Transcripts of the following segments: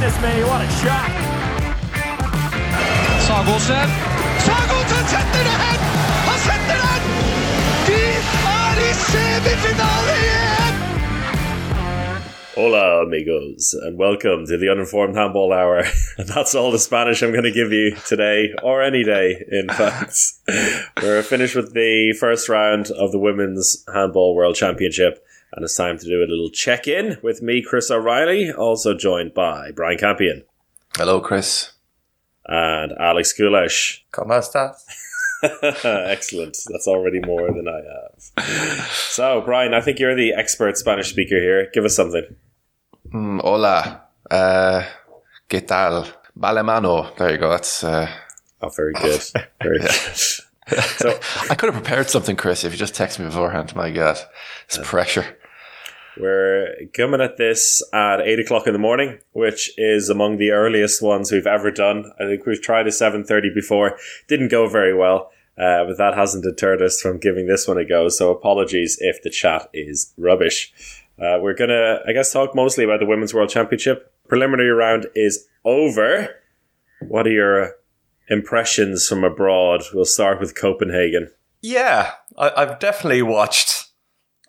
goodness me, what a shot! Sagosen. Sagosen setter det hen! Han setter den! De er i semifinale! Hola, amigos, and welcome to the Uninformed Handball Hour. And that's all the Spanish I'm going to give you today, or any day, in fact. We're finished with the first round of the Women's Handball World Championship, and it's time to do a little check in with me, Chris O'Reilly, also joined by Brian Campion Hello, Chris. and Alex Kulesh. ¿Cómo estás? Excellent. That's already more than I have. So, Brian, I think you're the expert Spanish speaker here. Give us something. Mm, hola. Uh, ¿Qué tal? Vale mano. There you go. That's. Uh, Oh, very good. Very good. So, I could have prepared something, Chris, if you just texted me beforehand. My God, it's pressure. We're coming at this at eight o'clock in the morning, which is among the earliest ones we've ever done. I think we've tried a seven thirty before, didn't go very well, uh, but that hasn't deterred us from giving this one a go. So apologies if the chat is rubbish. Uh, we're gonna, I guess, talk mostly about the Women's World Championship. Preliminary round is over. What are your impressions from abroad? We'll start with Copenhagen. Yeah, I, I've definitely watched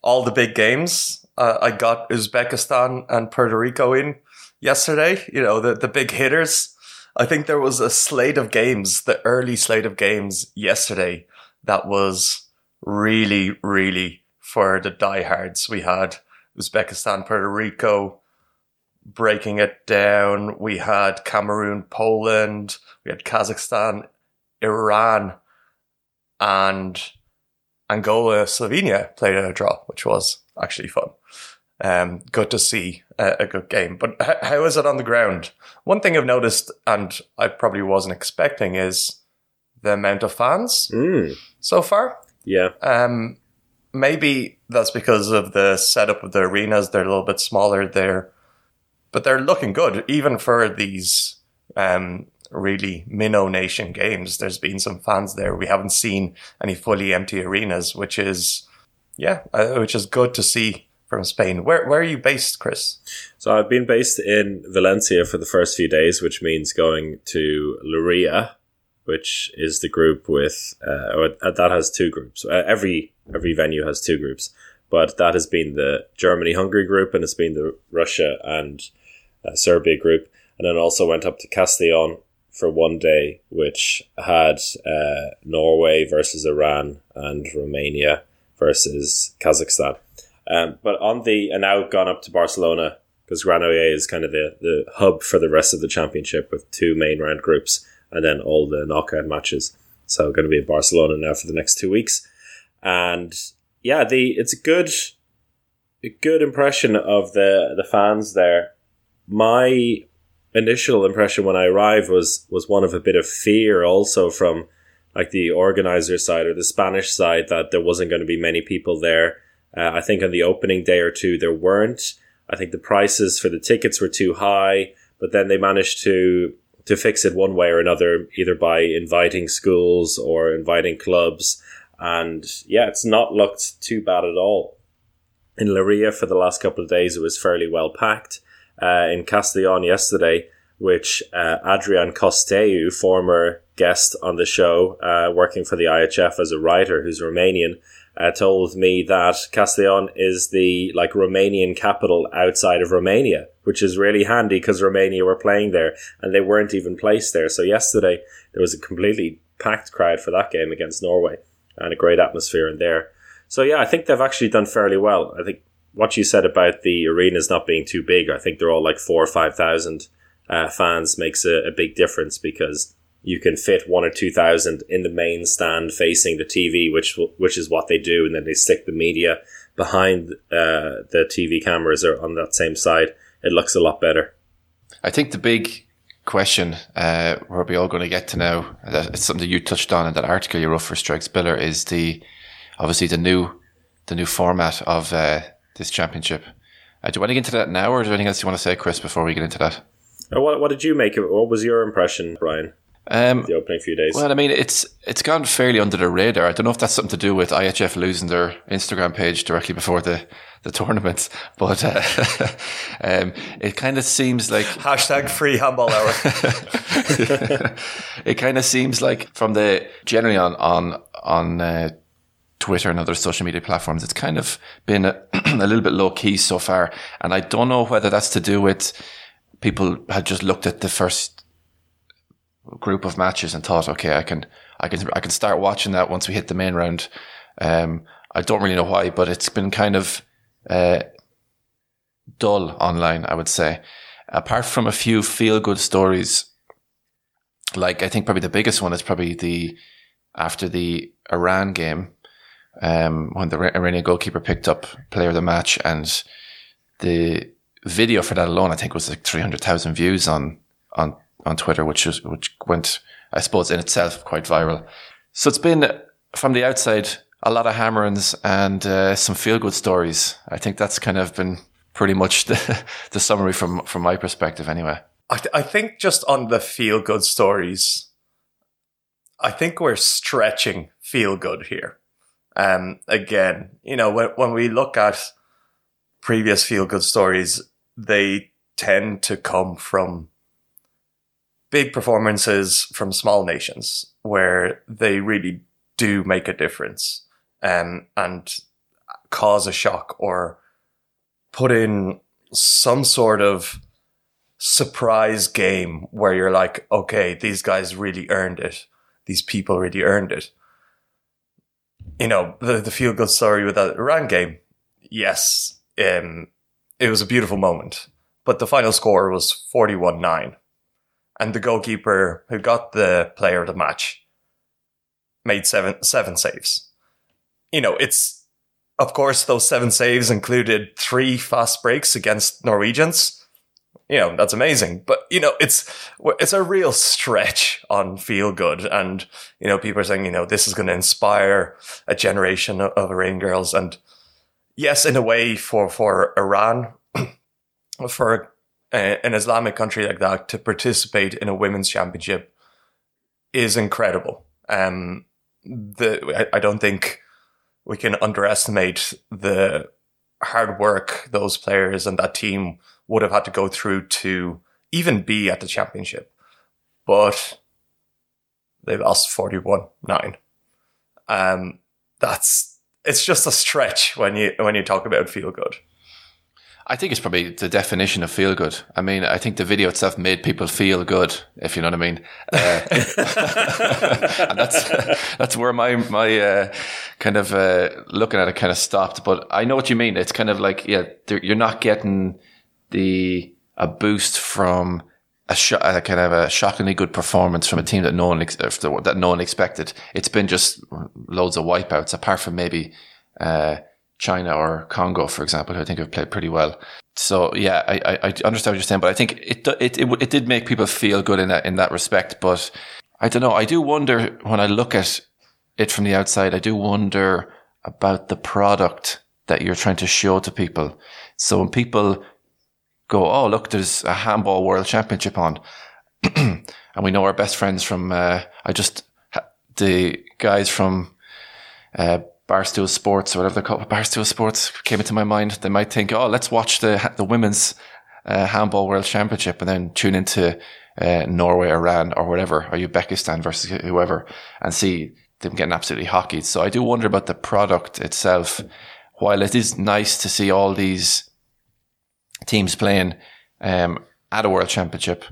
all the big games. Uh, I got Uzbekistan and Puerto Rico in yesterday. You know, the, the big hitters. I think there was a slate of games, the early slate of games yesterday that was really, really for the diehards. We had Uzbekistan, Puerto Rico breaking it down. We had Cameroon, Poland. We had Kazakhstan, Iran, and Angola, Slovenia played in a draw, which was actually fun. Um, good to see a, a good game. But h- how is it on the ground? One thing I've noticed, and I probably wasn't expecting, is the amount of fans Mm, so far. yeah. Um, maybe that's because of the setup of the arenas. They're a little bit smaller there, but they're looking good even for these um, really minnow nation games. There's been some fans there. We haven't seen any fully empty arenas, which is yeah, uh, which is good to see from Spain. Where where are you based, Chris? So I've been based in Valencia for the first few days, which means going to Llíria, which is the group with uh, or uh, that has two groups. Uh, every every venue has two groups, but that has been the Germany Hungary group, and it's been the Russia and uh, Serbia group, and then also went up to Castellon for one day, which had uh, Norway versus Iran and Romania versus Kazakhstan. Um, but on the and now gone up to Barcelona because Granollers is kind of the, the hub for the rest of the championship with two main round groups and then all the knockout matches. So going to be in Barcelona now for the next two weeks, and yeah, the it's a good a good impression of the the fans there. My initial impression when I arrived was was one of a bit of fear, also from like the organizer side or the Spanish side, that there wasn't going to be many people there. Uh, I think on the opening day or two there weren't. I think the prices for the tickets were too high, but then they managed to to fix it one way or another, either by inviting schools or inviting clubs. And yeah, it's not looked too bad at all. In Llíria for the last couple of days, it was fairly well packed. Uh, in Castellon yesterday, which uh, Adrian Costeiu, former guest on the show, uh, working for the IHF as a writer who's Romanian, uh, told me that Castellon is the like Romanian capital outside of Romania, which is really handy because Romania were playing there and they weren't even placed there. So yesterday there was a completely packed crowd for that game against Norway and a great atmosphere in there. So yeah, I think they've actually done fairly well. I think what you said about the arenas not being too big, I think they're all like four or five thousand uh, fans makes a, a big difference because you can fit one or two thousand in the main stand facing the TV, which which is what they do, and then they stick the media behind uh, the TV cameras or on that same side. It looks a lot better. I think the big question uh, we're all going to get to now, it's something you touched on in that article you wrote for Strike Spiller, is the obviously the new the new format of uh, this championship. Uh, do you want to get into that now, or is there anything else you want to say, Chris, before we get into that? Uh, What, what did you make of it? What was your impression, Brian? Um, the opening few days. well, I mean, it's it's gone fairly under the radar. I don't know if that's something to do with IHF losing their Instagram page directly before the the tournament, but uh, um, it kind of seems like Hashtag free handball hour. it kind of seems like from the generally on on on uh, Twitter and other social media platforms, it's kind of been a, a little bit low key so far, and I don't know whether that's to do with people had just looked at the first group of matches and thought, okay, I can I can I can start watching that once we hit the main round. Um, I don't really know why, but it's been kind of uh, dull online, I would say. Apart from a few feel good stories like I think probably the biggest one is probably the after the Iran game, um, when the Iranian goalkeeper picked up player of the match, and the video for that alone, I think was like three hundred thousand views on on on Twitter, which was which went, I suppose, in itself quite viral. So it's been from the outside a lot of hammerings and uh, some feel good stories. I think that's kind of been pretty much the the summary from from my perspective, anyway. I, th- I think just on the feel good stories, I think we're stretching feel good here. Um, again, you know, when, when we look at previous feel good stories, they tend to come from big performances from small nations where they really do make a difference um, and cause a shock or put in some sort of surprise game where you're like, okay, these guys really earned it. These people really earned it. You know, the, the feel good story with that Iran game. Yes, um, it was a beautiful moment, but the final score was 41 9. And the goalkeeper who got the player of the match made seven, seven saves. You know, it's, of course, those seven saves included three fast breaks against Norwegians you know that's amazing. But you know it's it's a real stretch on feel good. And you know people are saying you know this is going to inspire a generation of, of Iranian girls. And yes in a way for for Iran for a, an Islamic country like that to participate in a women's championship is incredible. Um the I, I don't think we can underestimate the hard work those players and that team would have had to go through to even be at the championship. But they lost 41 9. Um, that's, it's just a stretch when you, when you talk about feel good. I think it's probably the definition of feel good. I mean, I think the video itself made people feel good, if you know what I mean. Uh, and that's that's where my my uh, kind of uh, looking at it kind of stopped. But I know what you mean. It's kind of like yeah, you're not getting the a boost from a, sh- a kind of a shockingly good performance from a team that no one ex- that no one expected. It's been just loads of wipeouts, apart from maybe. Uh, China or Congo, for example, who I think have played pretty well. So yeah, I, I, I understand what you're saying, but I think it, it, it, it did make people feel good in that, in that respect. But I don't know. I do wonder when I look at it from the outside, I do wonder about the product that you're trying to show to people. So when people go, Oh, look, there's a handball world championship on. and we know our best friends from, uh, I just, the guys from, uh, Barstool Sports or whatever they're called, Barstool Sports came into my mind. They might think, oh, let's watch the the women's uh, handball world championship and then tune into uh, Norway, Iran, or whatever, or Uzbekistan versus whoever, and see them getting absolutely hockeyed. So I do wonder about the product itself. While it is nice to see all these teams playing um, at a world championship,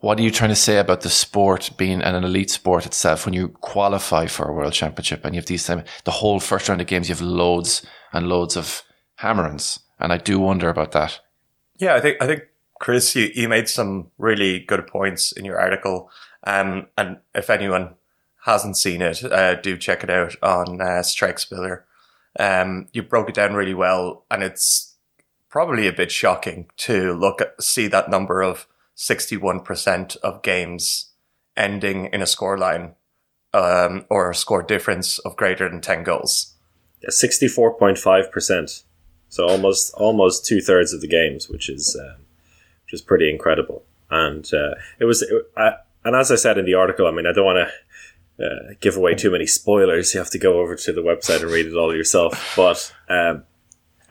what are you trying to say about the sport being an elite sport itself when you qualify for a world championship and you have these time, the whole first round of games, you have loads and loads of hammerings. And I do wonder about that. Yeah, I think, I think, Chris, you, you made some really good points in your article. Um, and if anyone hasn't seen it, uh, do check it out on uh, Strike Spiller. Um, you broke it down really well, and it's probably a bit shocking to look at see that number of 61% of games ending in a scoreline um, or a score difference of greater than 10 goals. Yeah, 64.5%. So almost almost two thirds of the games, which is um, which is pretty incredible. And uh, it was it, I and as I said in the article, I mean, I don't want to uh, give away too many spoilers. You have to go over to the website and read it all yourself. But um,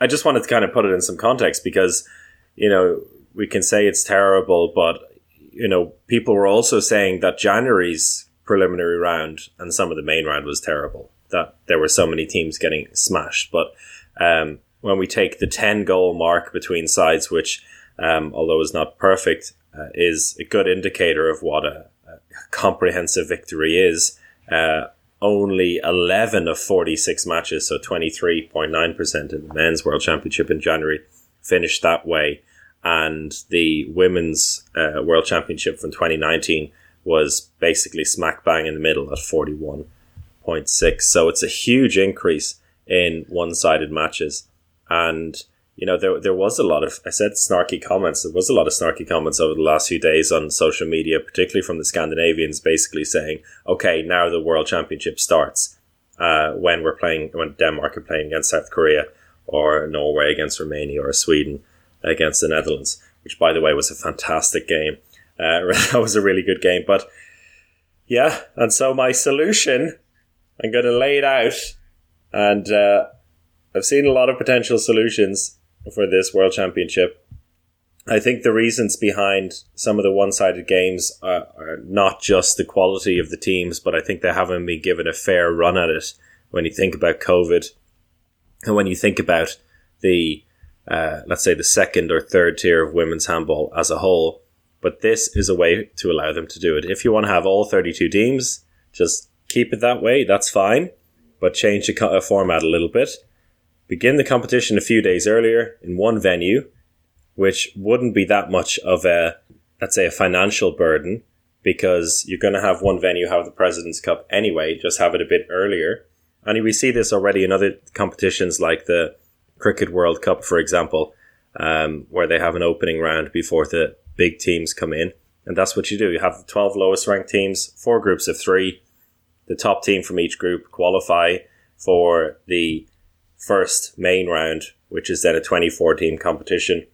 I just wanted to kind of put it in some context because, you know, we can say it's terrible, but you know, people were also saying that January's preliminary round and some of the main round was terrible. That there were so many teams getting smashed. But um, when we take the 10 goal mark between sides, which, um, although is not perfect, uh, is a good indicator of what a, a comprehensive victory is. Uh, only 11 of 46 matches, so 23.9% in the men's world championship in January, finished that way. And the women's uh, world championship from 2019 was basically smack bang in the middle at 41.6 so it's a huge increase in one-sided matches. And you know there, there was a lot of i said snarky comments there was a lot of snarky comments over the last few days on social media particularly from the scandinavians basically saying okay now the world championship starts uh, when we're playing when denmark are playing against south korea or norway against romania or sweden against the Netherlands, which, by the way, was a fantastic game. Uh, that was a really good game. But yeah, and so my solution, I'm going to lay it out. And uh, I've seen a lot of potential solutions for this World Championship. I think the reasons behind some of the one sided games are, are, not just the quality of the teams, but I think they haven't been given a fair run at it when you think about COVID and when you think about the uh, let's say the second or third tier of women's handball as a whole. But this is a way to allow them to do it. If you want to have all 32 teams, just keep it that way. That's fine. But change the uh, format a little bit. Begin the competition a few days earlier in one venue, which wouldn't be that much of a, let's say, a financial burden because you're going to have one venue have the President's Cup anyway, just have it a bit earlier. And we see this already in other competitions like the Cricket World Cup, for example, um, where they have an opening round before the big teams come in. And that's what you do. You have the 12 lowest ranked teams, four groups of three. The top team from each group qualify for the first main round, which is then a 24 team competition.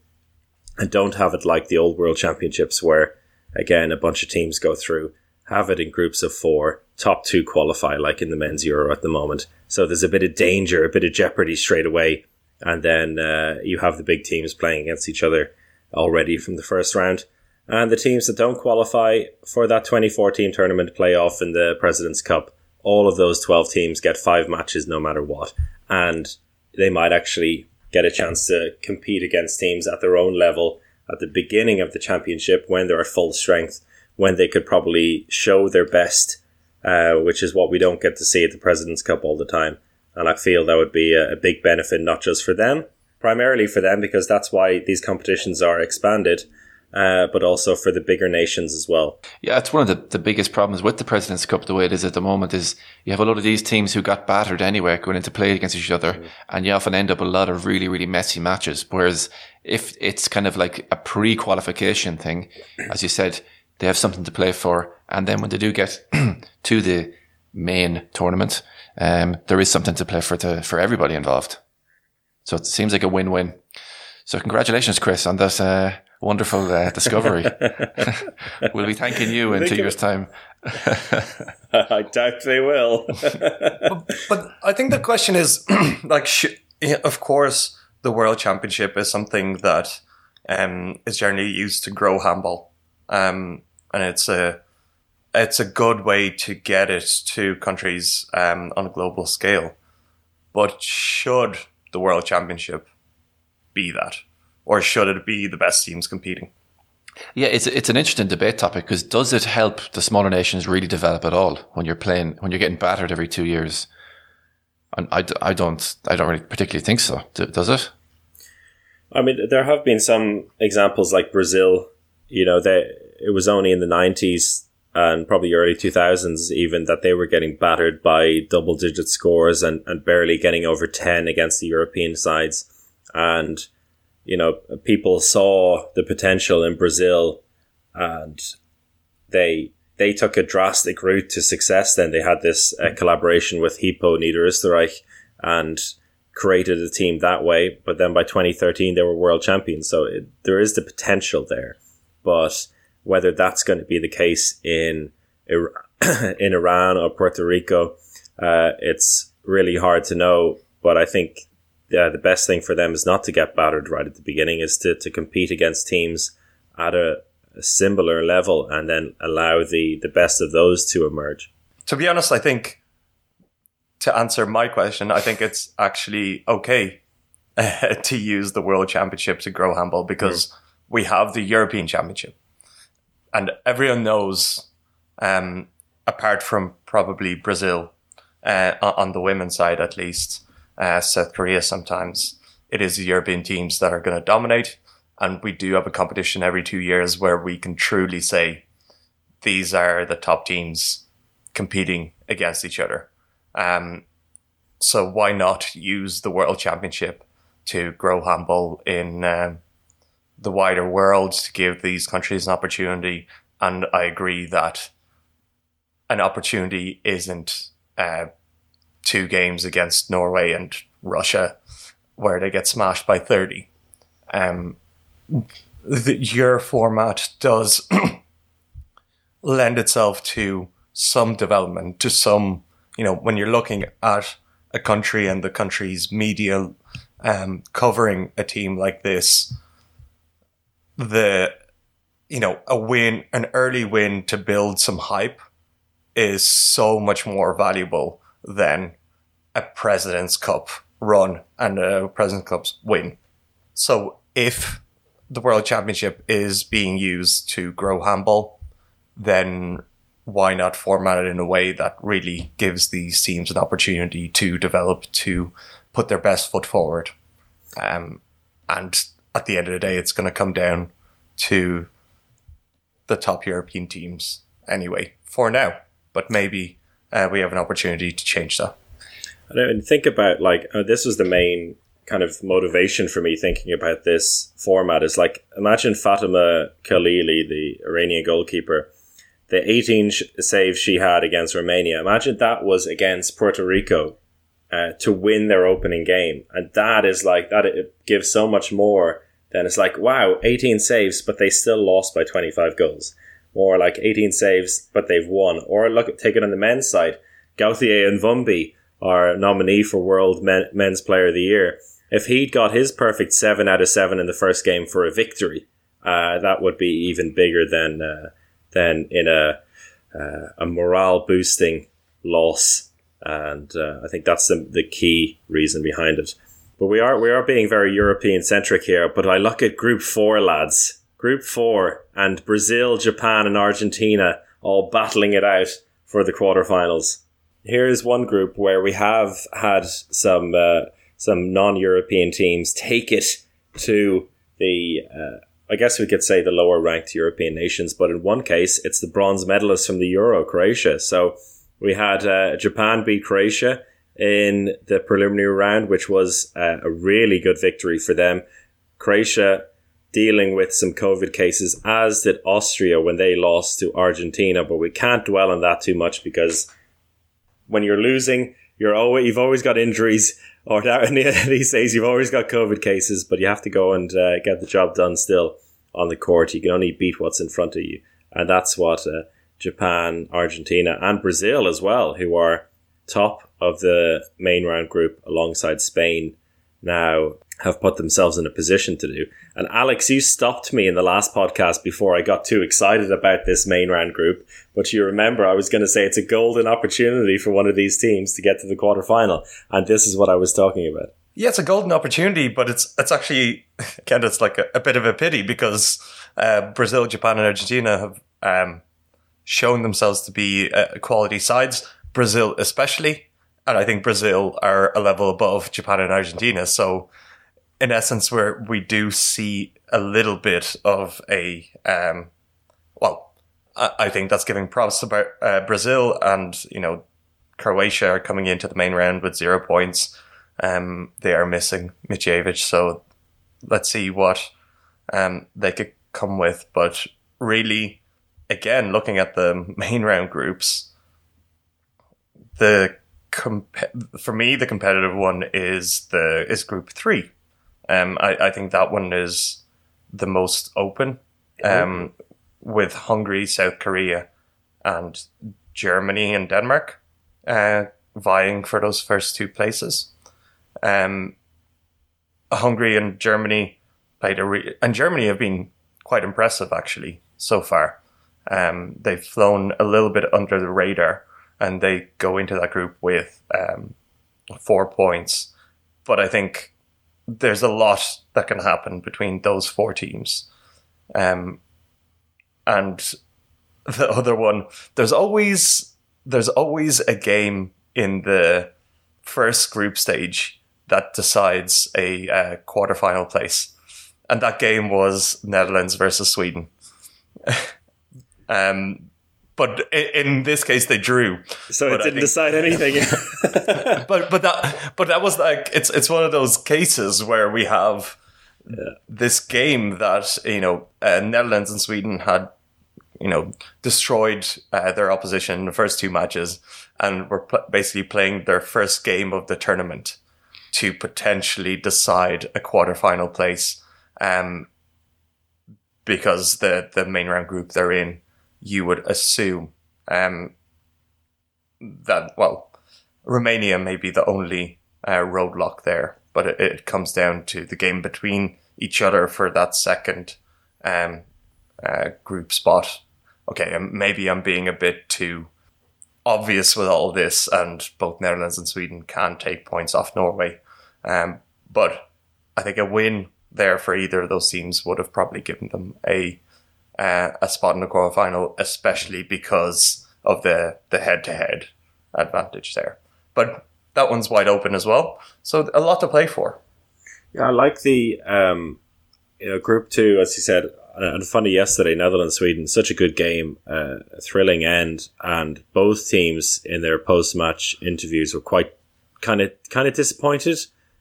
And don't have it like the old World Championships, where again a bunch of teams go through. Have it in groups of four. Top two qualify, like in the men's Euro at the moment. So there's a bit of danger, a bit of jeopardy straight away and then uh, you have the big teams playing against each other already from the first round. And the teams that don't qualify for that 2014 tournament playoff in the President's Cup, all of those 12 teams get five matches no matter what. And they might actually get a chance to compete against teams at their own level at the beginning of the championship when they're at full strength, when they could probably show their best, uh, which is what we don't get to see at the President's Cup all the time. And I feel that would be a, a big benefit, not just for them, primarily for them, because that's why these competitions are expanded. Uh, but also for the bigger nations as well. Yeah, it's one of the, the biggest problems with the President's Cup, the way it is at the moment, is you have a lot of these teams who got battered anyway going into play against each other, mm. and you often end up a lot of really, really messy matches. Whereas if it's kind of like a pre qualification thing, as you said, they have something to play for, and then when they do get to the main tournament, um, there is something to play for the, for everybody involved. So it seems like a win-win. So congratulations, Chris, on this uh, wonderful uh, discovery. we'll be thanking you in two years' time. I doubt they will. but, but, I think the question is, like, sh- of course, the World Championship is something that um, is generally used to grow handball, um, and it's a it's a good way to get it to countries um, on a global scale. But should the World Championship be that? Or should it be the best teams competing? Yeah, it's it's an interesting debate topic because does it help the smaller nations really develop at all when you're playing when you're getting battered every two years? And I, I don't I don't really particularly think so. Does it? I mean, there have been some examples like Brazil. You know, they it was only in the nineties and probably early 2000s even that they were getting battered by double digit scores and, and barely getting over 10 against the European sides. And, you know, people saw the potential in Brazil and they, they took a drastic route to success. Then they had this uh, collaboration with Hypo Niederösterreich and created a team that way. But then by 2013, they were world champions. So it, there is the potential there. But Whether that's going to be the case in in Iran or Puerto Rico, uh, it's really hard to know. But I think yeah, the best thing for them is not to get battered right at the beginning, is to, to compete against teams at a, a similar level and then allow the, the best of those to emerge. To be honest, I think to answer my question, I think it's actually okay to use the World Championship to grow handball because mm. we have the European Championship. And everyone knows, um, apart from probably Brazil, uh, on the women's side at least, uh, South Korea sometimes, it is the European teams that are going to dominate. And we do have a competition every two years where we can truly say these are the top teams competing against each other. Um, so why not use the World Championship to grow handball in um, the wider world to give these countries an opportunity? And I agree that an opportunity isn't uh, two games against Norway and Russia where they get smashed by 30. Um, the, your format does lend itself to some development, to some, you know, when you're looking at a country and the country's media um, covering a team like this, the, you know, a win, an early win to build some hype is so much more valuable than a President's Cup run and a President's Cup win. So if the World Championship is being used to grow handball, then why not format it in a way that really gives these teams an opportunity to develop, to put their best foot forward? Um, and at the end of the day, it's going to come down to the top European teams anyway, for now. But maybe uh, we have an opportunity to change that. And think about like uh, this was the main kind of motivation for me thinking about this format is like imagine Fatima Khalili, the Iranian goalkeeper, the 18 sh- saves she had against Romania. Imagine that was against Puerto Rico uh, to win their opening game, and that is like that. It gives so much more than it's like wow, 18 saves, but they still lost by 25 goals. Or like 18 saves, but they've won. Or look, take it on the men's side. Gauthier Mvumbi our nominee for World Men- Men's Player of the Year, if he'd got his perfect seven out of seven in the first game for a victory, uh, that would be even bigger than uh, than in a uh, a morale boosting loss, and uh, I think that's the, the key reason behind it. But we are we are being very European centric here. But I look at Group Four, lads. Group Four, and Brazil, Japan, and Argentina all battling it out for the quarterfinals here's one group where we have had some uh, some non-European teams take it to the uh, I guess we could say the lower ranked European nations, but in one case it's the bronze medalists from the Euro, Croatia. So we had uh, Japan beat Croatia in the preliminary round, which was uh, a really good victory for them. Croatia dealing with some COVID cases, as did Austria when they lost to Argentina, but we can't dwell on that too much because when you're losing, you're always you've always got injuries, or these days you've always got COVID cases, but you have to go and uh, get the job done still on the court. You can only beat what's in front of you, and that's what uh, Japan, Argentina, and Brazil as well, who are top of the main round group alongside Spain, now have put themselves in a position to do. And Alex, you stopped me in the last podcast before I got too excited about this main round group. But you remember I was going to say it's a golden opportunity for one of these teams to get to the quarterfinal. And this is what I was talking about. Yeah, it's a golden opportunity, but it's it's actually again it's like a, a bit of a pity because uh, Brazil, Japan, and Argentina have um, shown themselves to be uh, quality sides. Brazil, especially, and I think Brazil are a level above Japan and Argentina. So in essence, where we do see a little bit of a, um, well, I, I think that's giving props to uh, Brazil and, you know, Croatia are coming into the main round with zero points. Um, they are missing Micevic, so let's see what um, they could come with. But really, again, looking at the main round groups, the comp- for me the competitive one is the is Group Three um, I, I think that one is the most open. Um, with Hungary, South Korea, and Germany and Denmark uh, vying for those first two places. Um, Hungary and Germany played a re- and Germany have been quite impressive actually so far. Um, they've flown a little bit under the radar, and they go into that group with um, four points. But I think there's a lot that can happen between those four teams. Um, and the other one, there's always there's always a game in the first group stage that decides a uh, quarterfinal place, and that game was Netherlands versus Sweden. um, but in this case, they drew. So But it didn't think- decide anything. but but that but that was like it's it's one of those cases where we have this game that you know uh, Netherlands and Sweden had you know destroyed uh, their opposition in the first two matches and were pl- basically playing their first game of the tournament to potentially decide a quarterfinal place um because the the main round group they're in you would assume um that well Romania may be the only uh, roadblock there, but it, it comes down to the game between each other for that second um, uh, group spot. Okay, um, maybe I'm being a bit too obvious with all this, and both Netherlands and Sweden can take points off Norway. Um, but I think a win there for either of those teams would have probably given them a uh, a spot in the quarterfinal, especially because of the the head to head advantage there. But that one's wide open as well, so a lot to play for. Yeah, I like the um, you know group two, as you said, and funny yesterday, Netherlands Sweden, such a good game, uh, a thrilling end, and both teams in their post match interviews were quite kind of kind of disappointed,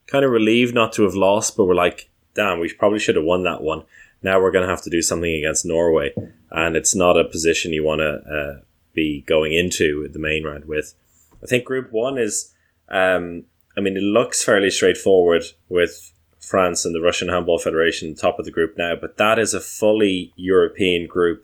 kind of relieved not to have lost, but were like, damn, we probably should have won that one. Now we're going to have to do something against Norway, and it's not a position you want to uh, be going into the main round with. I think Group One is, um, I mean, it looks fairly straightforward with France and the Russian Handball Federation top of the group now, but that is a fully European group.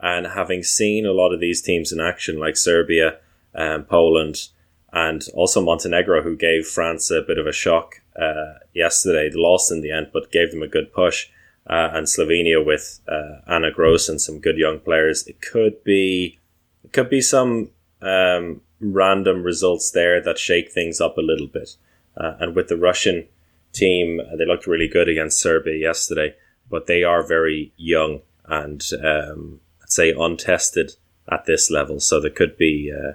And having seen a lot of these teams in action, like Serbia, um, Poland, and also Montenegro, who gave France a bit of a shock uh, yesterday, they lost in the end, but gave them a good push. Uh, and Slovenia with uh, Ana Gros and some good young players, it could be it could be some um, random results there that shake things up a little bit. Uh, and with the Russian team, uh, they looked really good against Serbia yesterday, but they are very young and um, I'd say untested at this level. So there could be uh,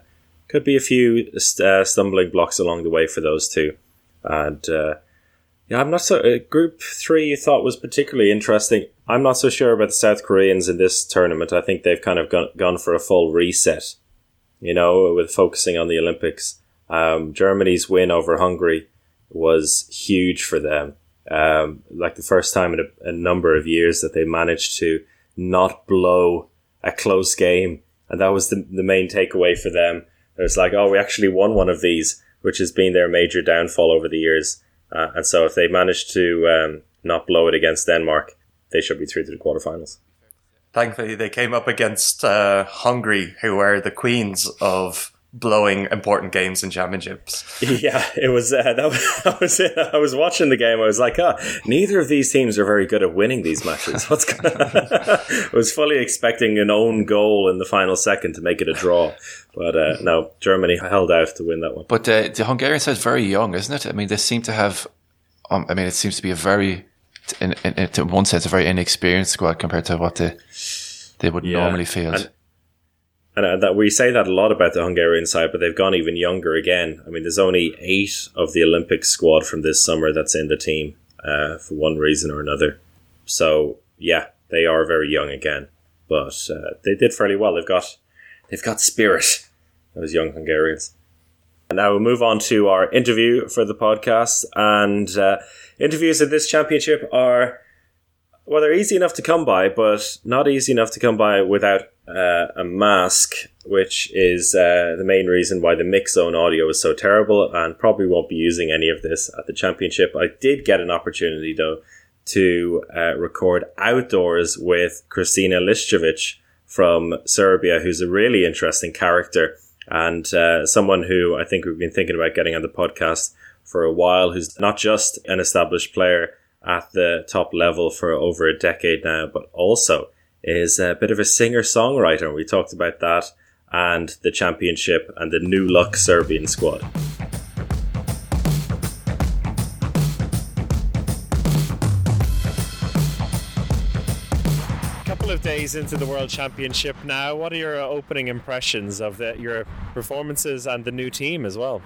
could be a few uh, stumbling blocks along the way for those two. And yeah, I'm not so. Uh, group three you thought was particularly interesting. I'm not so sure about the South Koreans in this tournament. I think they've kind of gone, gone for a full reset, you know, with focusing on the Olympics. Um, Germany's win over Hungary was huge for them. Um, like the first time in a, a number of years that they managed to not blow a close game. And that was the, the main takeaway for them. It was like, oh, we actually won one of these, which has been their major downfall over the years. Uh, and so if they manage to um, not blow it against Denmark, they should be through to the quarterfinals. Thankfully, they came up against uh, Hungary, who are the queens of blowing important games and championships. Yeah, it was. Uh, that was, that was it. I was watching the game. I was like, oh, neither of these teams are very good at winning these matches. What's I was fully expecting an own goal in the final second to make it a draw, but uh, no, Germany held out to win that one. But uh, the Hungarian side is very young, isn't it? I mean, they seem to have. Um, I mean, it seems to be a very, in, in, in one sense, a very inexperienced squad compared to what they they would Yeah. normally field. And- And uh, that we say that a lot about the Hungarian side, but they've gone even younger again. I mean, there's only eight of the Olympic squad from this summer that's in the team uh, for one reason or another. So yeah, they are very young again, but uh, they did fairly well. They've got they've got spirit. Those young Hungarians. And now we'll move on to our interview for the podcast. And uh, interviews at this championship are well, they're easy enough to come by, but not easy enough to come by without uh, a mask, which is uh, the main reason why the mix zone audio is so terrible, and probably won't be using any of this at the championship. I did get an opportunity though to uh, record outdoors with Kristina Liščević from Serbia, who's a really interesting character and uh, someone who I think we've been thinking about getting on the podcast for a while, who's not just an established player at the top level for over a decade now, but also is a bit of a singer songwriter. We talked about that and the championship and the new luck Serbian squad. Days into the World Championship now. What are your opening impressions of the, your performances and the new team as well?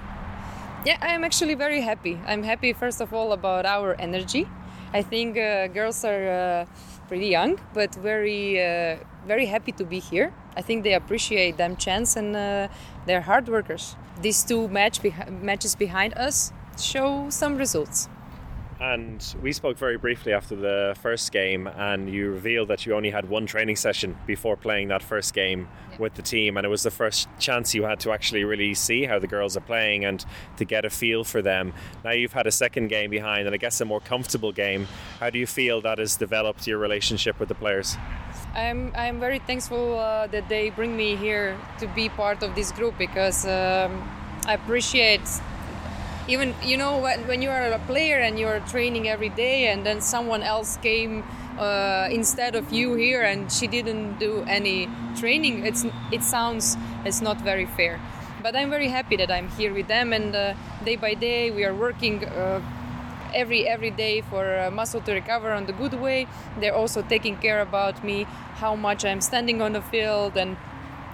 Yeah, I am actually very happy. I'm happy, first of all, about our energy. I think uh, girls are uh, pretty young, but very, uh, very happy to be here. I think they appreciate them chance and uh, they're hard workers. These two match beh- matches behind us show some results. And we spoke very briefly after the first game, and you revealed that you only had one training session before playing that first game Yeah. with the team, and it was the first chance you had to actually really see how the girls are playing and to get a feel for them. Now you've had a second game behind, and I guess a more comfortable game. How do you feel that has developed your relationship with the players? I'm I'm very thankful uh, that they bring me here to be part of this group because um, I appreciate even you know when, when you are a player and you're training every day and then someone else came uh, instead of you here and she didn't do any training it's it sounds it's not very fair. But i'm very happy that i'm here with them and uh, day by day we are working uh, every every day for uh, muscle to recover on the good way. They're also taking care about me how much i'm standing on the field and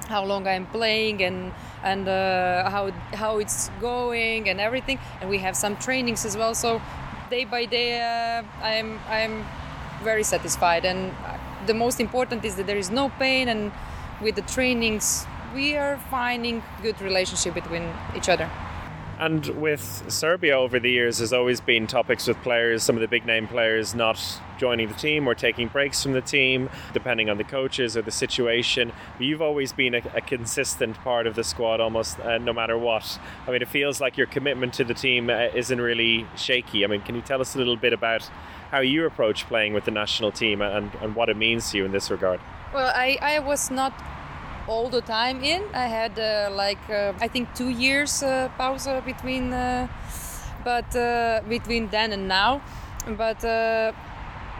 how long I'm playing and and uh, how how it's going and everything. And we have some trainings as well. So day by day, uh, I'm I'm very satisfied. And the most important is that there is no pain. And with the trainings, we are finding good relationship between each other. And with Serbia over the years, there's always been topics with players, some of the big name players not joining the team or taking breaks from the team, depending on the coaches or the situation. But you've always been a, a consistent part of the squad almost uh, no matter what. I mean, it feels like your commitment to the team uh, isn't really shaky. I mean, can you tell us a little bit about how you approach playing with the national team and, and what it means to you in this regard? Well, I, I was not all the time in. I had uh, like uh, I think two years uh, pause between, uh, but uh, between then and now. But uh,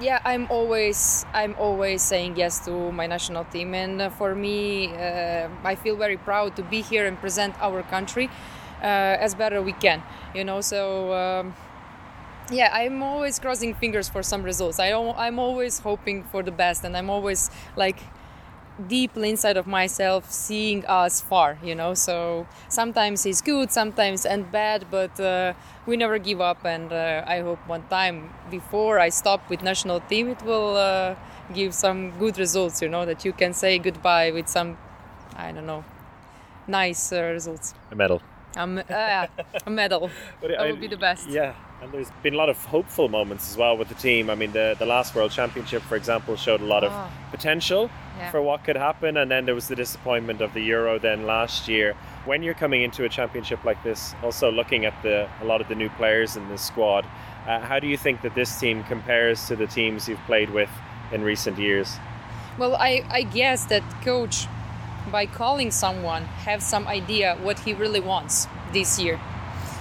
yeah, I'm always I'm always saying yes to my national team, and for me, I feel very proud to be here and present our country as better we can. You know, so. Um, yeah i'm always crossing fingers for some results i i'm always hoping for the best and i'm always like deeply inside of myself seeing us far you know? So sometimes it's good sometimes and bad but uh, we never give up and uh, i hope one time before i stop with national team it will uh, give some good results you know? That you can say goodbye with some i don't know nice results. A medal. Um, uh, a medal But that I- would be the best Yeah, and there's been a lot of hopeful moments as well with the team. I mean, the, the last World Championship, for example, showed a lot of Ah. potential Yeah. for what could happen, and then there was the disappointment of the Euro then last year. When you're coming into a championship like this, also looking at the a lot of the new players in the squad, uh, how do you think that this team compares to the teams you've played with in recent years? Well, I, I guess that coach, by calling someone, have some idea what he really wants this year.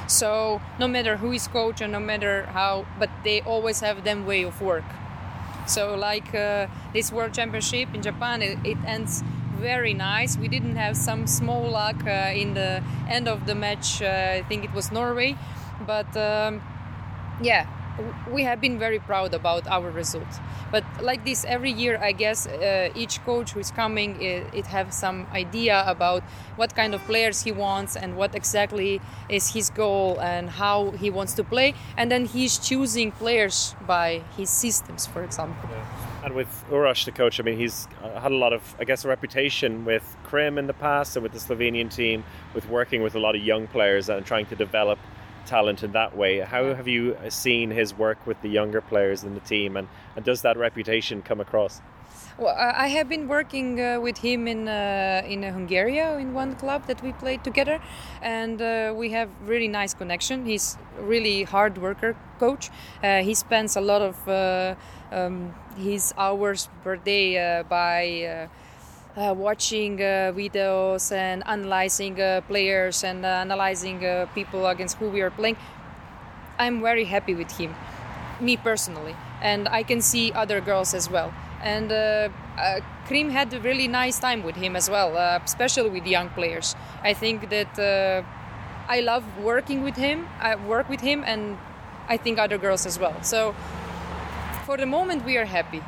So no matter who is coach and no matter how, but they always have them way of work. So like uh, this World Championship in Japan, it, it ends very nice. We didn't have some small luck uh, in the end of the match. Uh, I think it was Norway, but. Um, yeah we have been very proud about our result but like this every year i guess uh, each coach who is coming it, it have some idea about what kind of players he wants and what exactly is his goal and how he wants to play. And then he's choosing players by his systems for example. And with Uroš, the coach, I mean, he's uh, had a lot of, I guess, a reputation with Krim in the past and with the Slovenian team, with working with a lot of young players and trying to develop talent in that way. How have you seen his work with the younger players in the team, and, and does that reputation come across? Well, I have been working uh, with him in uh, in uh, Hungary in one club that we played together, and uh, we have really nice connection. He's really hard worker coach. Uh, he spends a lot of uh, um, his hours per day uh, by. Uh, watching uh, videos and analyzing uh, players and analyzing people against who we are playing, I'm very happy with him, me personally, and I can see other girls as well. And uh, uh, Krim had a really nice time with him as well, uh, especially with young players. I think that I love working with him. I work with him, and I think other girls as well. So for the moment, we are happy.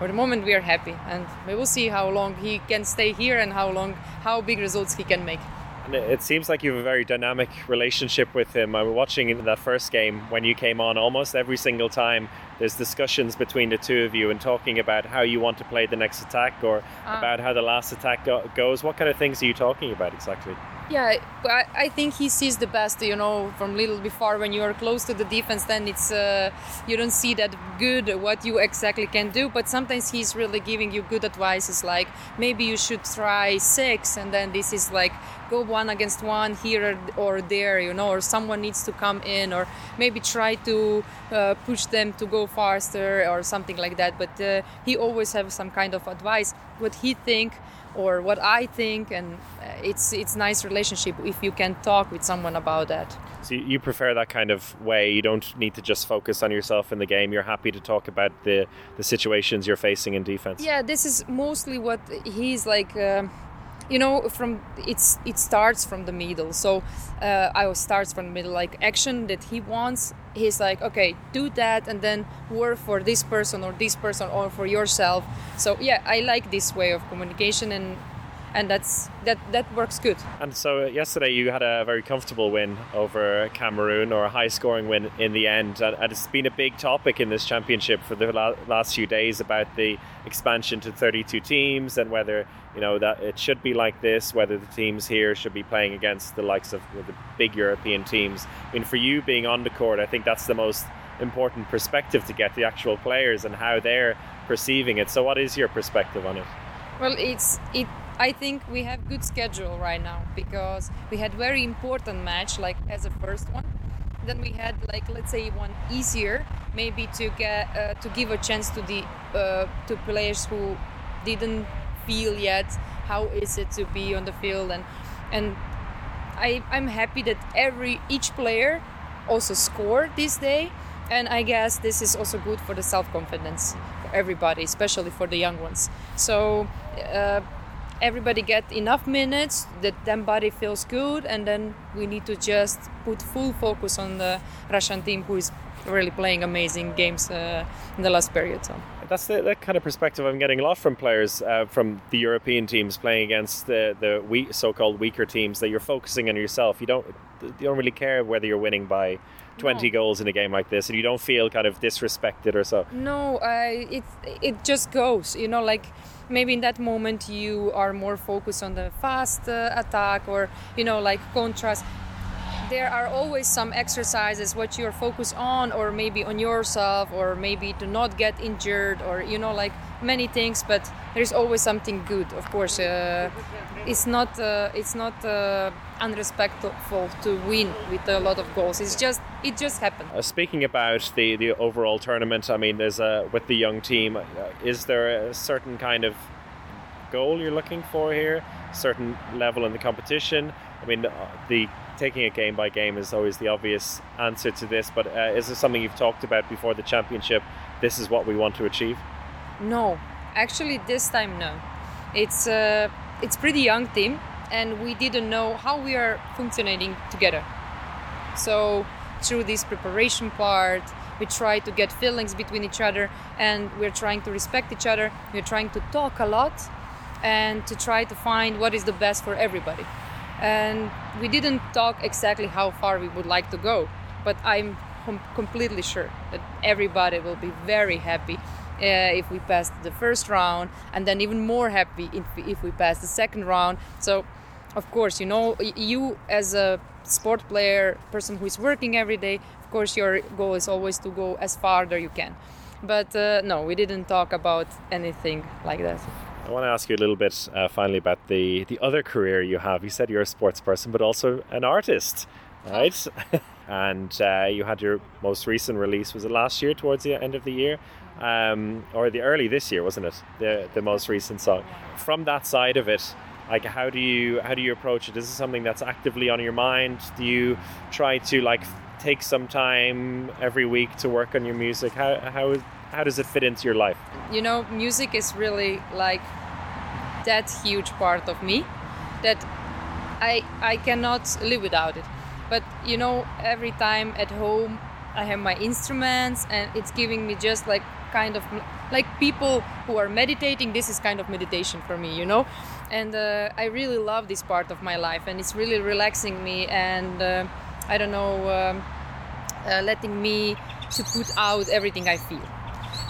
For the moment, we are happy, and we will see how long he can stay here and how long, how big results he can make. And it seems like you have a very dynamic relationship with him. I was watching in that first game when you came on almost every single time. There's discussions between the two of you and talking about how you want to play the next attack or ah. about how the last attack go- goes. What kind of things are you talking about exactly? Yeah, I, think he sees the best. You know, from little before when you are close to the defense, then it's uh, you don't see that good what you exactly can do. But sometimes he's really giving you good advices, like maybe you should try six, and then this is like go one against one here or there, you know, or someone needs to come in, or maybe try to uh, push them to go faster or something like that. But uh, he always has some kind of advice, what he think or what I think, and uh, it's it's nice relationship if you can talk with someone about that. So you- prefer that kind of way. You don't need to just focus on yourself in the game. You're happy to talk about the, the situations you're facing in defense. Yeah, this is mostly what he's like. um you know, from it's it starts from the middle. So uh, I was starts from the middle, like action that he wants. He's like, okay, do that, and then work for this person or this person or for yourself. So yeah, I like this way of communication, and and that's that that works good. And so uh, yesterday you had a very comfortable win over Cameroon, or a high-scoring win in the end, and it's been a big topic in this championship for the last few days about the expansion to 32 teams and whether you know that it should be like this, whether the teams here should be playing against the likes of the big European teams. I mean, for you being on the court, I think that's the most important perspective to get the actual players and how they're perceiving it. So, what is your perspective on it? Well, it's it. I think we have good schedule right now because we had very important match like as a first one. Then we had like let's say one easier, maybe to get uh, to give a chance to the uh, to players who didn't feel yet how is it to be on the field and and I, I'm happy that every each player also scored this day, and I guess this is also good for the self confidence for everybody, especially for the young ones. So uh, everybody get enough minutes that then body feels good, and then we need to just put full focus on the Russian team who is really playing amazing games uh, in the last period. So. That's the, kind of perspective I'm getting a lot from players uh, from the European teams playing against the the we, so-called weaker teams. That you're focusing on yourself. You don't you don't really care whether you're winning by 20 No. goals in a game like this, and you don't feel kind of disrespected or so. No, I it it just goes. You know, like maybe in that moment you are more focused on the fast uh, attack or you know like contrast. There are always some exercises what you're focused on, or maybe on yourself, or maybe to not get injured, or you know like many things. But there's always something good, of course. Uh, it's not uh, it's not uh, unrespectful to win with a lot of goals. It's just it just happened. Uh, speaking about the, the overall tournament, I mean, there's a with the young team. Uh, is there a certain kind of goal you're looking for here? Certain level in the competition. I mean, uh, the taking it game by game is always the obvious answer to this. But uh, is this something you've talked about before the championship? This is what we want to achieve. No, actually, this time no. It's uh, it's pretty young team, and we didn't know how we are functioning together. So through this preparation part, we try to get feelings between each other, and we're trying to respect each other. We're trying to talk a lot, and to try to find what is the best for everybody. And we didn't talk exactly how far we would like to go, but I'm com- completely sure that everybody will be very happy uh, if we pass the first round, and then even more happy if, if we pass the second round. So, of course, you know, you as a sport player, person who is working every day, of course, your goal is always to go as farther you can. But uh, no, we didn't talk about anything like that. I want to ask you a little bit uh, finally about the, the other career you have. You said you're a sports person, but also an artist, right? and uh, you had your most recent release. Was it last year, towards the end of the year, um, or the early this year, wasn't it? The the most recent song. From that side of it, like how do you how do you approach it? Is this something that's actively on your mind? Do you try to like take some time every week to work on your music? How how how does it fit into your life? You know, music is really like that huge part of me that I I cannot live without it. But you know, every time at home I have my instruments and it's giving me just like kind of like people who are meditating this is kind of meditation for me you know and uh, i really love this part of my life and it's really relaxing me and uh, i don't know um, uh, letting me to put out everything i feel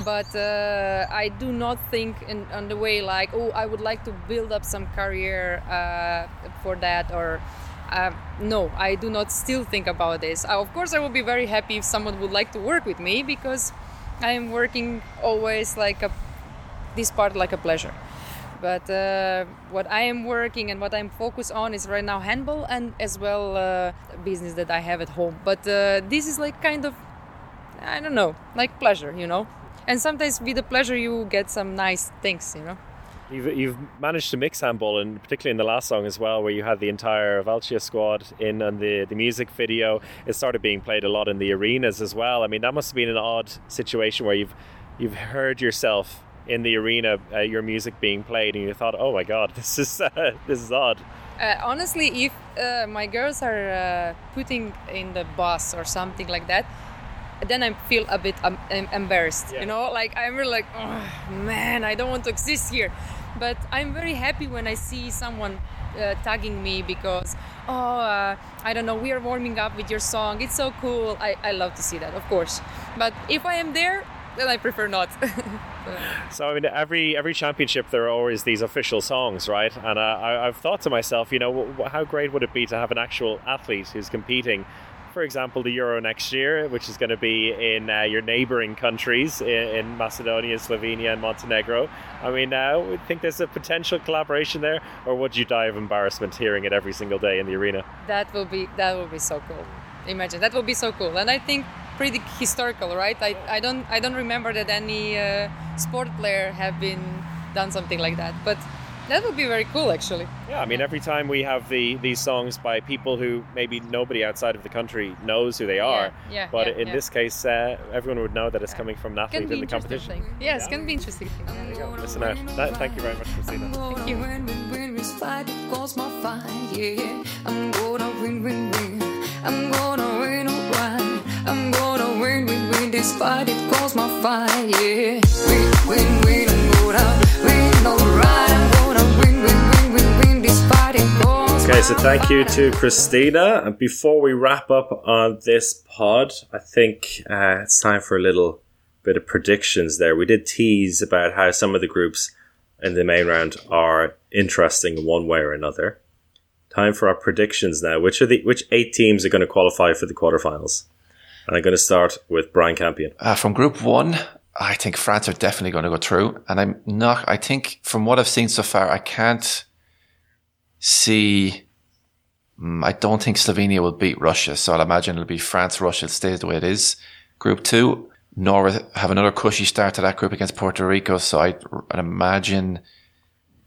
but uh, i do not think in, on the way like oh i would like to build up some career uh, for that or uh, no, I do not still think about this. Uh, of course, I would be very happy if someone would like to work with me because I am working always like a this part like a pleasure. But uh, what I am working and what I'm focused on is right now handball and as well uh, business that I have at home. But this is like kind of I don't know, like pleasure, you know. And sometimes with the pleasure you get some nice things, you know. You've, you've managed to mix handball, and particularly in the last song as well, where you had the entire Vâlcea squad in on the, the music video. It started being played a lot in the arenas as well. I mean, that must have been an odd situation where you've you've heard yourself in the arena, uh, your music being played, and you thought, "Oh my God, this is uh, this is odd." Uh, honestly, if uh, my girls are uh, putting in the bus or something like that, then I feel a bit um, embarrassed. Yeah. You know, like I'm really like, oh, man, I don't want to exist here. But I'm very happy when I see someone uh, tagging me because, oh, uh, I don't know, we are warming up with your song. It's so cool. I, I love to see that, of course. But if I am there, then I prefer not. So I mean, every every championship there are always these official songs, right? And uh, I, I've thought to myself, you know, how great would it be to have an actual athlete who's competing for example, the Euro next year, which is going to be in uh, your neighboring countries in, in, Macedonia, Slovenia, and Montenegro. I mean, uh, we think there's a potential collaboration there, or would you die of embarrassment hearing it every single day in the arena? That will be that will be so cool. Imagine that will be so cool, and I think pretty historical, right? I, I don't I don't remember that any uh, sport player have been done something like that, but that would be very cool, actually. Yeah, I mean, every time we have the these songs by people who maybe nobody outside of the country knows who they are, Yeah, yeah, but yeah, in yeah. this case, uh, everyone would know that it's coming from an athlete in the interesting competition. thing. Yes, can be interesting thing. There you go. Listen out. Th- thank you very much, Kristina. Thank you. Win, win, win, this fight, it goes my fight, yeah. I'm gonna win, win, win. I'm gonna win, alright. I'm gonna win, win, win, this fight, it goes my fight, yeah. Win, win, Okay, so thank you to Kristina. And before we wrap up on this pod, I think uh, it's time for a little bit of predictions there. We did tease about how some of the groups in the main round are interesting in one way or another. Time for our predictions now. Which are the which eight teams are going to qualify for the quarterfinals? And I'm going to start with Brian Campion. Uh, from Group One, I think France are definitely going to go through, and I'm not. I think from what I've seen so far, I can't see. mm, I don't think Slovenia will beat Russia, so I'll imagine it'll be France, Russia. It stays the way it is. Group Two, Norway have another cushy start to that group against Puerto Rico, so I'd, I'd imagine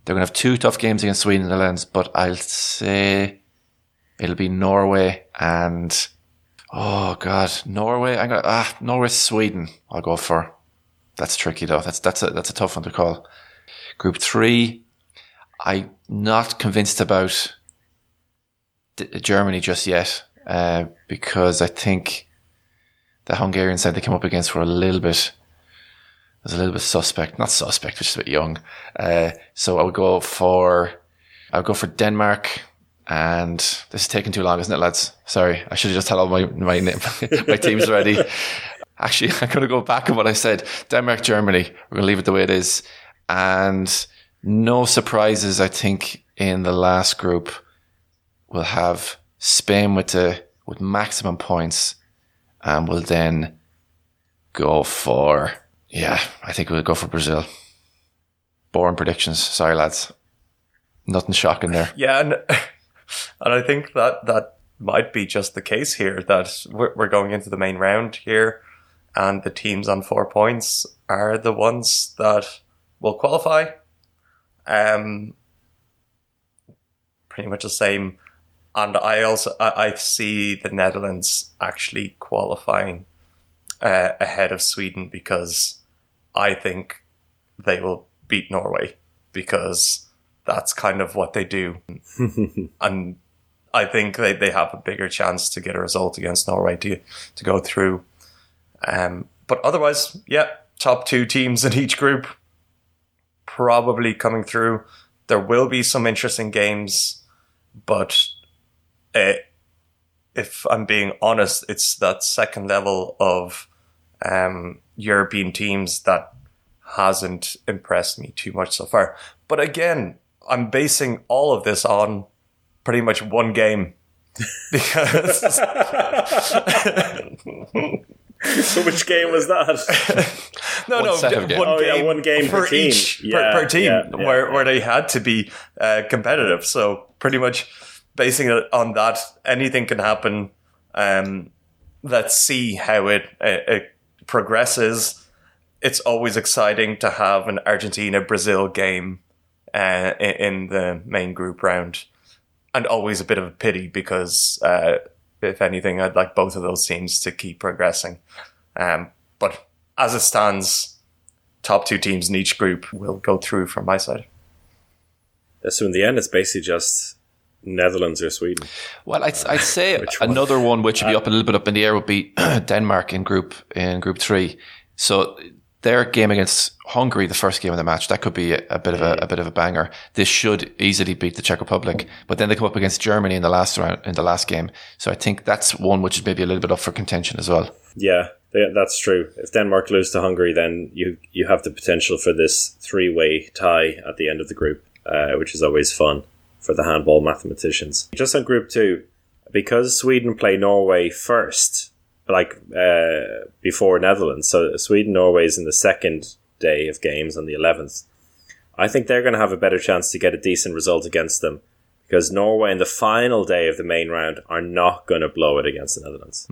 they're going to have two tough games against Sweden and the Netherlands, but I'll say it'll be Norway and oh god, Norway. I'm gonna ah Norway, Sweden. I'll go for. That's tricky though. That's that's a that's a tough one to call. Group three, I'm not convinced about D- Germany just yet uh, because I think the Hungarian side they came up against were a little bit was a little bit suspect. Not suspect, is a bit young. Uh, so I would go for I would go for Denmark. And this is taking too long, isn't it, lads? Sorry, I should have just had all my my my teams ready. Actually, I'm going to go back on what I said. Denmark, Germany. We're going to leave it the way it is. And no surprises, I think, in the last group. We'll have Spain with the with maximum points, and we'll then go for yeah. I think we'll go for Brazil. Boring predictions. Sorry, lads. Nothing shocking there. Yeah, and and I think that that might be just the case here that we're, we're going into the main round here, and the teams on four points are the ones that will qualify. Um, pretty much the same. And I also I, I see the Netherlands actually qualifying uh, ahead of Sweden because I think they will beat Norway because that's kind of what they do. and I think they, they have a bigger chance to get a result against Norway to to go through. Um, but otherwise, yeah, top two teams in each group probably coming through. There will be some interesting games, but uh, if I'm being honest, it's that second level of um, European teams that hasn't impressed me too much so far. But again, I'm basing all of this on pretty much one game because So which game was that? no, One no, set of one, games. Oh, yeah, one game per for team. each per- Yeah, per, team, yeah, yeah, where yeah. where they had to be uh, competitive. So pretty much basing it on that, anything can happen. Um, let's see how it, it, it progresses. It's always exciting to have an Argentina Brazil game uh, in, in the main group round, and always a bit of a pity because uh, if anything, I'd like both of those teams to keep progressing. Um, but as it stands, top two teams in each group will go through from my side. so in the end, it's basically just Netherlands or Sweden. Well, I'd, I'd say Which one? another one which would be up a little bit up in the air would be Denmark in group in group three. So their game against Hungary, the first game of the match, that could be a, a bit of a, a bit of a banger. This should easily beat the Czech Republic, but then they come up against Germany in the last round in the last game. So I think that's one which is maybe a little bit up for contention as well. Yeah, yeah, that's true. If Denmark lose to Hungary, then you you have the potential for this three way tie at the end of the group, uh, which is always fun for the handball mathematicians. Just on group two, because Sweden play Norway first, like uh, before Netherlands, so Sweden Norway is in the second day of games on the eleventh. I think they're going to have a better chance to get a decent result against them because Norway in the final day of the main round are not going to blow it against the Netherlands.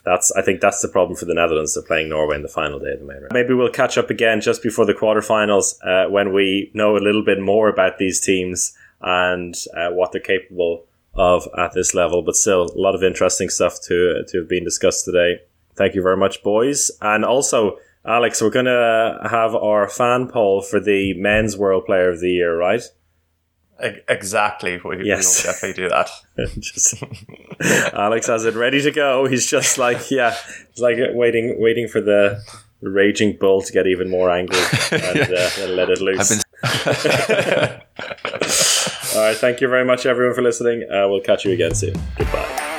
that's I think that's the problem for the Netherlands. They're playing Norway in the final day of the main round. Maybe we'll catch up again just before the quarterfinals uh, when we know a little bit more about these teams and uh, what they're capable of at this level. But still, a lot of interesting stuff to to have been discussed today. Thank you very much, boys, and also. Alex, we're going to have our fan poll for the Men's World Player of the Year, right? Exactly. We, Yes. we will definitely do that. just Alex has it ready to go. He's just like, yeah, he's like waiting, waiting for the raging bull to get even more angry and uh, let it loose. All right, thank you very much, everyone, for listening. Uh, we'll catch you again soon. Goodbye.